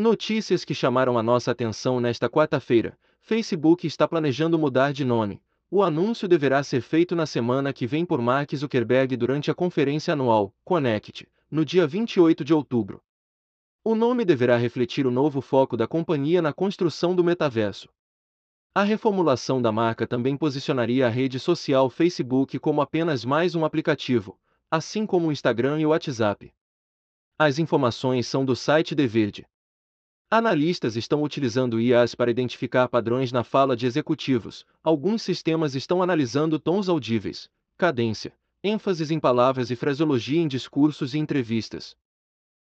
Notícias que chamaram a nossa atenção nesta quarta-feira: Facebook está planejando mudar de nome. O anúncio deverá ser feito na semana que vem por Mark Zuckerberg durante a conferência anual Connect, no dia 28 de outubro. O nome deverá refletir o novo foco da companhia na construção do metaverso. A reformulação da marca também posicionaria a rede social Facebook como apenas mais um aplicativo, assim como o Instagram e o WhatsApp. As informações são do site The Verde. Analistas estão utilizando IAs para identificar padrões na fala de executivos. Alguns sistemas estão analisando tons audíveis, cadência, ênfases em palavras e fraseologia em discursos e entrevistas.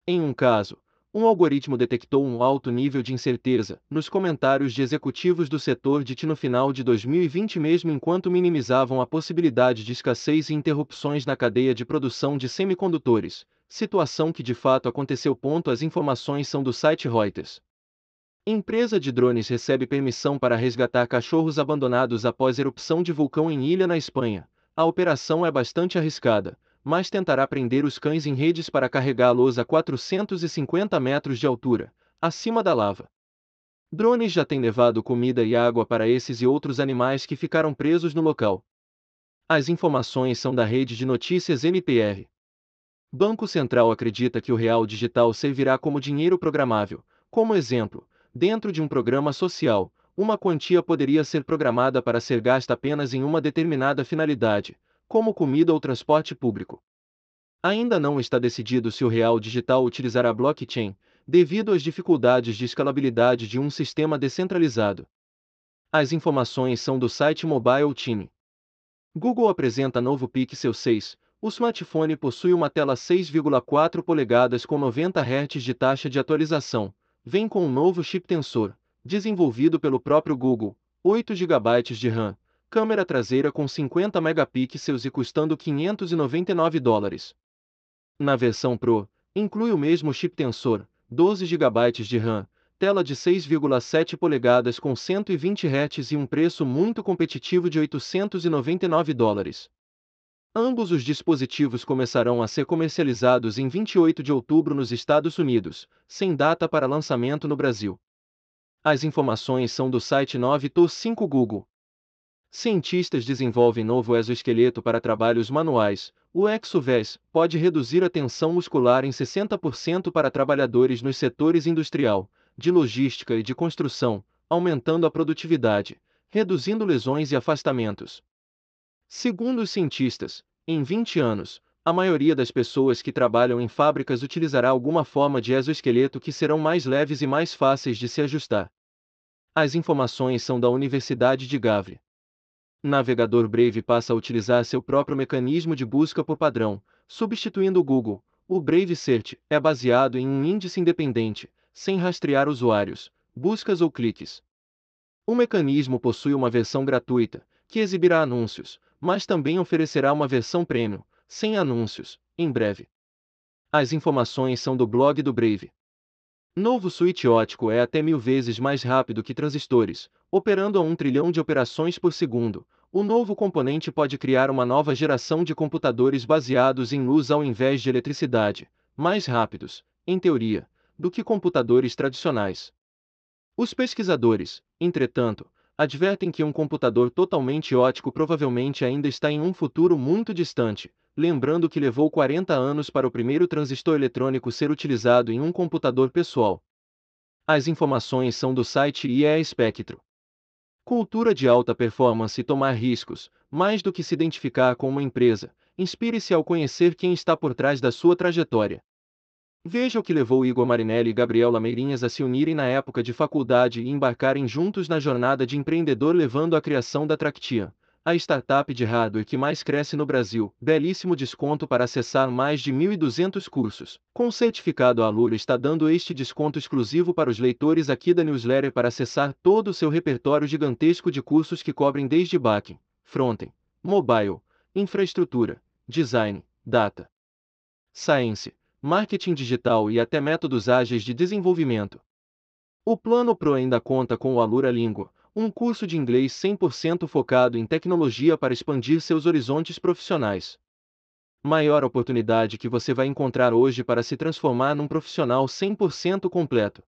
Em um caso, um algoritmo detectou um alto nível de incerteza nos comentários de executivos do setor de TI no final de 2020, mesmo enquanto minimizavam a possibilidade de escassez e interrupções na cadeia de produção de semicondutores, situação que de fato aconteceu. As informações são do site Reuters. Empresa de drones recebe permissão para resgatar cachorros abandonados após erupção de vulcão em ilha na Espanha. A operação é bastante arriscada, mas tentará prender os cães em redes para carregá-los a 450 metros de altura, acima da lava. Drones já têm levado comida e água para esses e outros animais que ficaram presos no local. As informações são da rede de notícias MPR. Banco Central acredita que o real digital servirá como dinheiro programável. Como exemplo, dentro de um programa social, uma quantia poderia ser programada para ser gasta apenas em uma determinada finalidade, como comida ou transporte público. Ainda não está decidido se o real digital utilizará blockchain, devido às dificuldades de escalabilidade de um sistema descentralizado. As informações são do site Mobile Team. Google apresenta novo Pixel 6. O smartphone possui uma tela 6,4 polegadas com 90 Hz de taxa de atualização. Vem com um novo chip Tensor, desenvolvido pelo próprio Google, 8 GB de RAM, câmera traseira com 50 megapixels e custando 599 dólares. Na versão Pro, inclui o mesmo chip Tensor, 12 GB de RAM, tela de 6,7 polegadas com 120 Hz e um preço muito competitivo de 899 dólares. Ambos os dispositivos começarão a ser comercializados em 28 de outubro nos Estados Unidos, sem data para lançamento no Brasil. As informações são do site 9to5 Google. Cientistas desenvolvem novo exoesqueleto para trabalhos manuais. O ExoVes pode reduzir a tensão muscular em 60% para trabalhadores nos setores industrial, de logística e de construção, aumentando a produtividade, reduzindo lesões e afastamentos. Segundo os cientistas, em 20 anos, a maioria das pessoas que trabalham em fábricas utilizará alguma forma de exoesqueleto que serão mais leves e mais fáceis de se ajustar. As informações são da Universidade de Gavre navegador Brave passa a utilizar seu próprio mecanismo de busca por padrão, substituindo o Google. O Brave Search é baseado em um índice independente, sem rastrear usuários, buscas ou cliques. O mecanismo possui uma versão gratuita, que exibirá anúncios, mas também oferecerá uma versão premium, sem anúncios, em breve. As informações são do blog do Brave. Novo switch ótico é até mil vezes mais rápido que transistores, operando a um trilhão de operações por segundo, o novo componente pode criar uma nova geração de computadores baseados em luz ao invés de eletricidade, mais rápidos, em teoria, do que computadores tradicionais. Os pesquisadores, entretanto, advertem que um computador totalmente ótico provavelmente ainda está em um futuro muito distante, lembrando que levou 40 anos para o primeiro transistor eletrônico ser utilizado em um computador pessoal. As informações são do site IE Spectro. Cultura de alta performance e tomar riscos, mais do que se identificar com uma empresa, inspire-se ao conhecer quem está por trás da sua trajetória. Veja o que levou Igor Marinelli e Gabriel Lameirinhas a se unirem na época de faculdade e embarcarem juntos na jornada de empreendedor levando à criação da Tractia, a startup de hardware que mais cresce no Brasil, belíssimo desconto para acessar mais de 1.200 cursos. Com certificado a Lula está dando este desconto exclusivo para os leitores aqui da newsletter para acessar todo o seu repertório gigantesco de cursos que cobrem desde backend, frontend, mobile, infraestrutura, design, data, science, marketing digital e até métodos ágeis de desenvolvimento. O Plano Pro ainda conta com o Alura Língua, um curso de inglês 100% focado em tecnologia para expandir seus horizontes profissionais. Maior oportunidade que você vai encontrar hoje para se transformar num profissional 100% completo.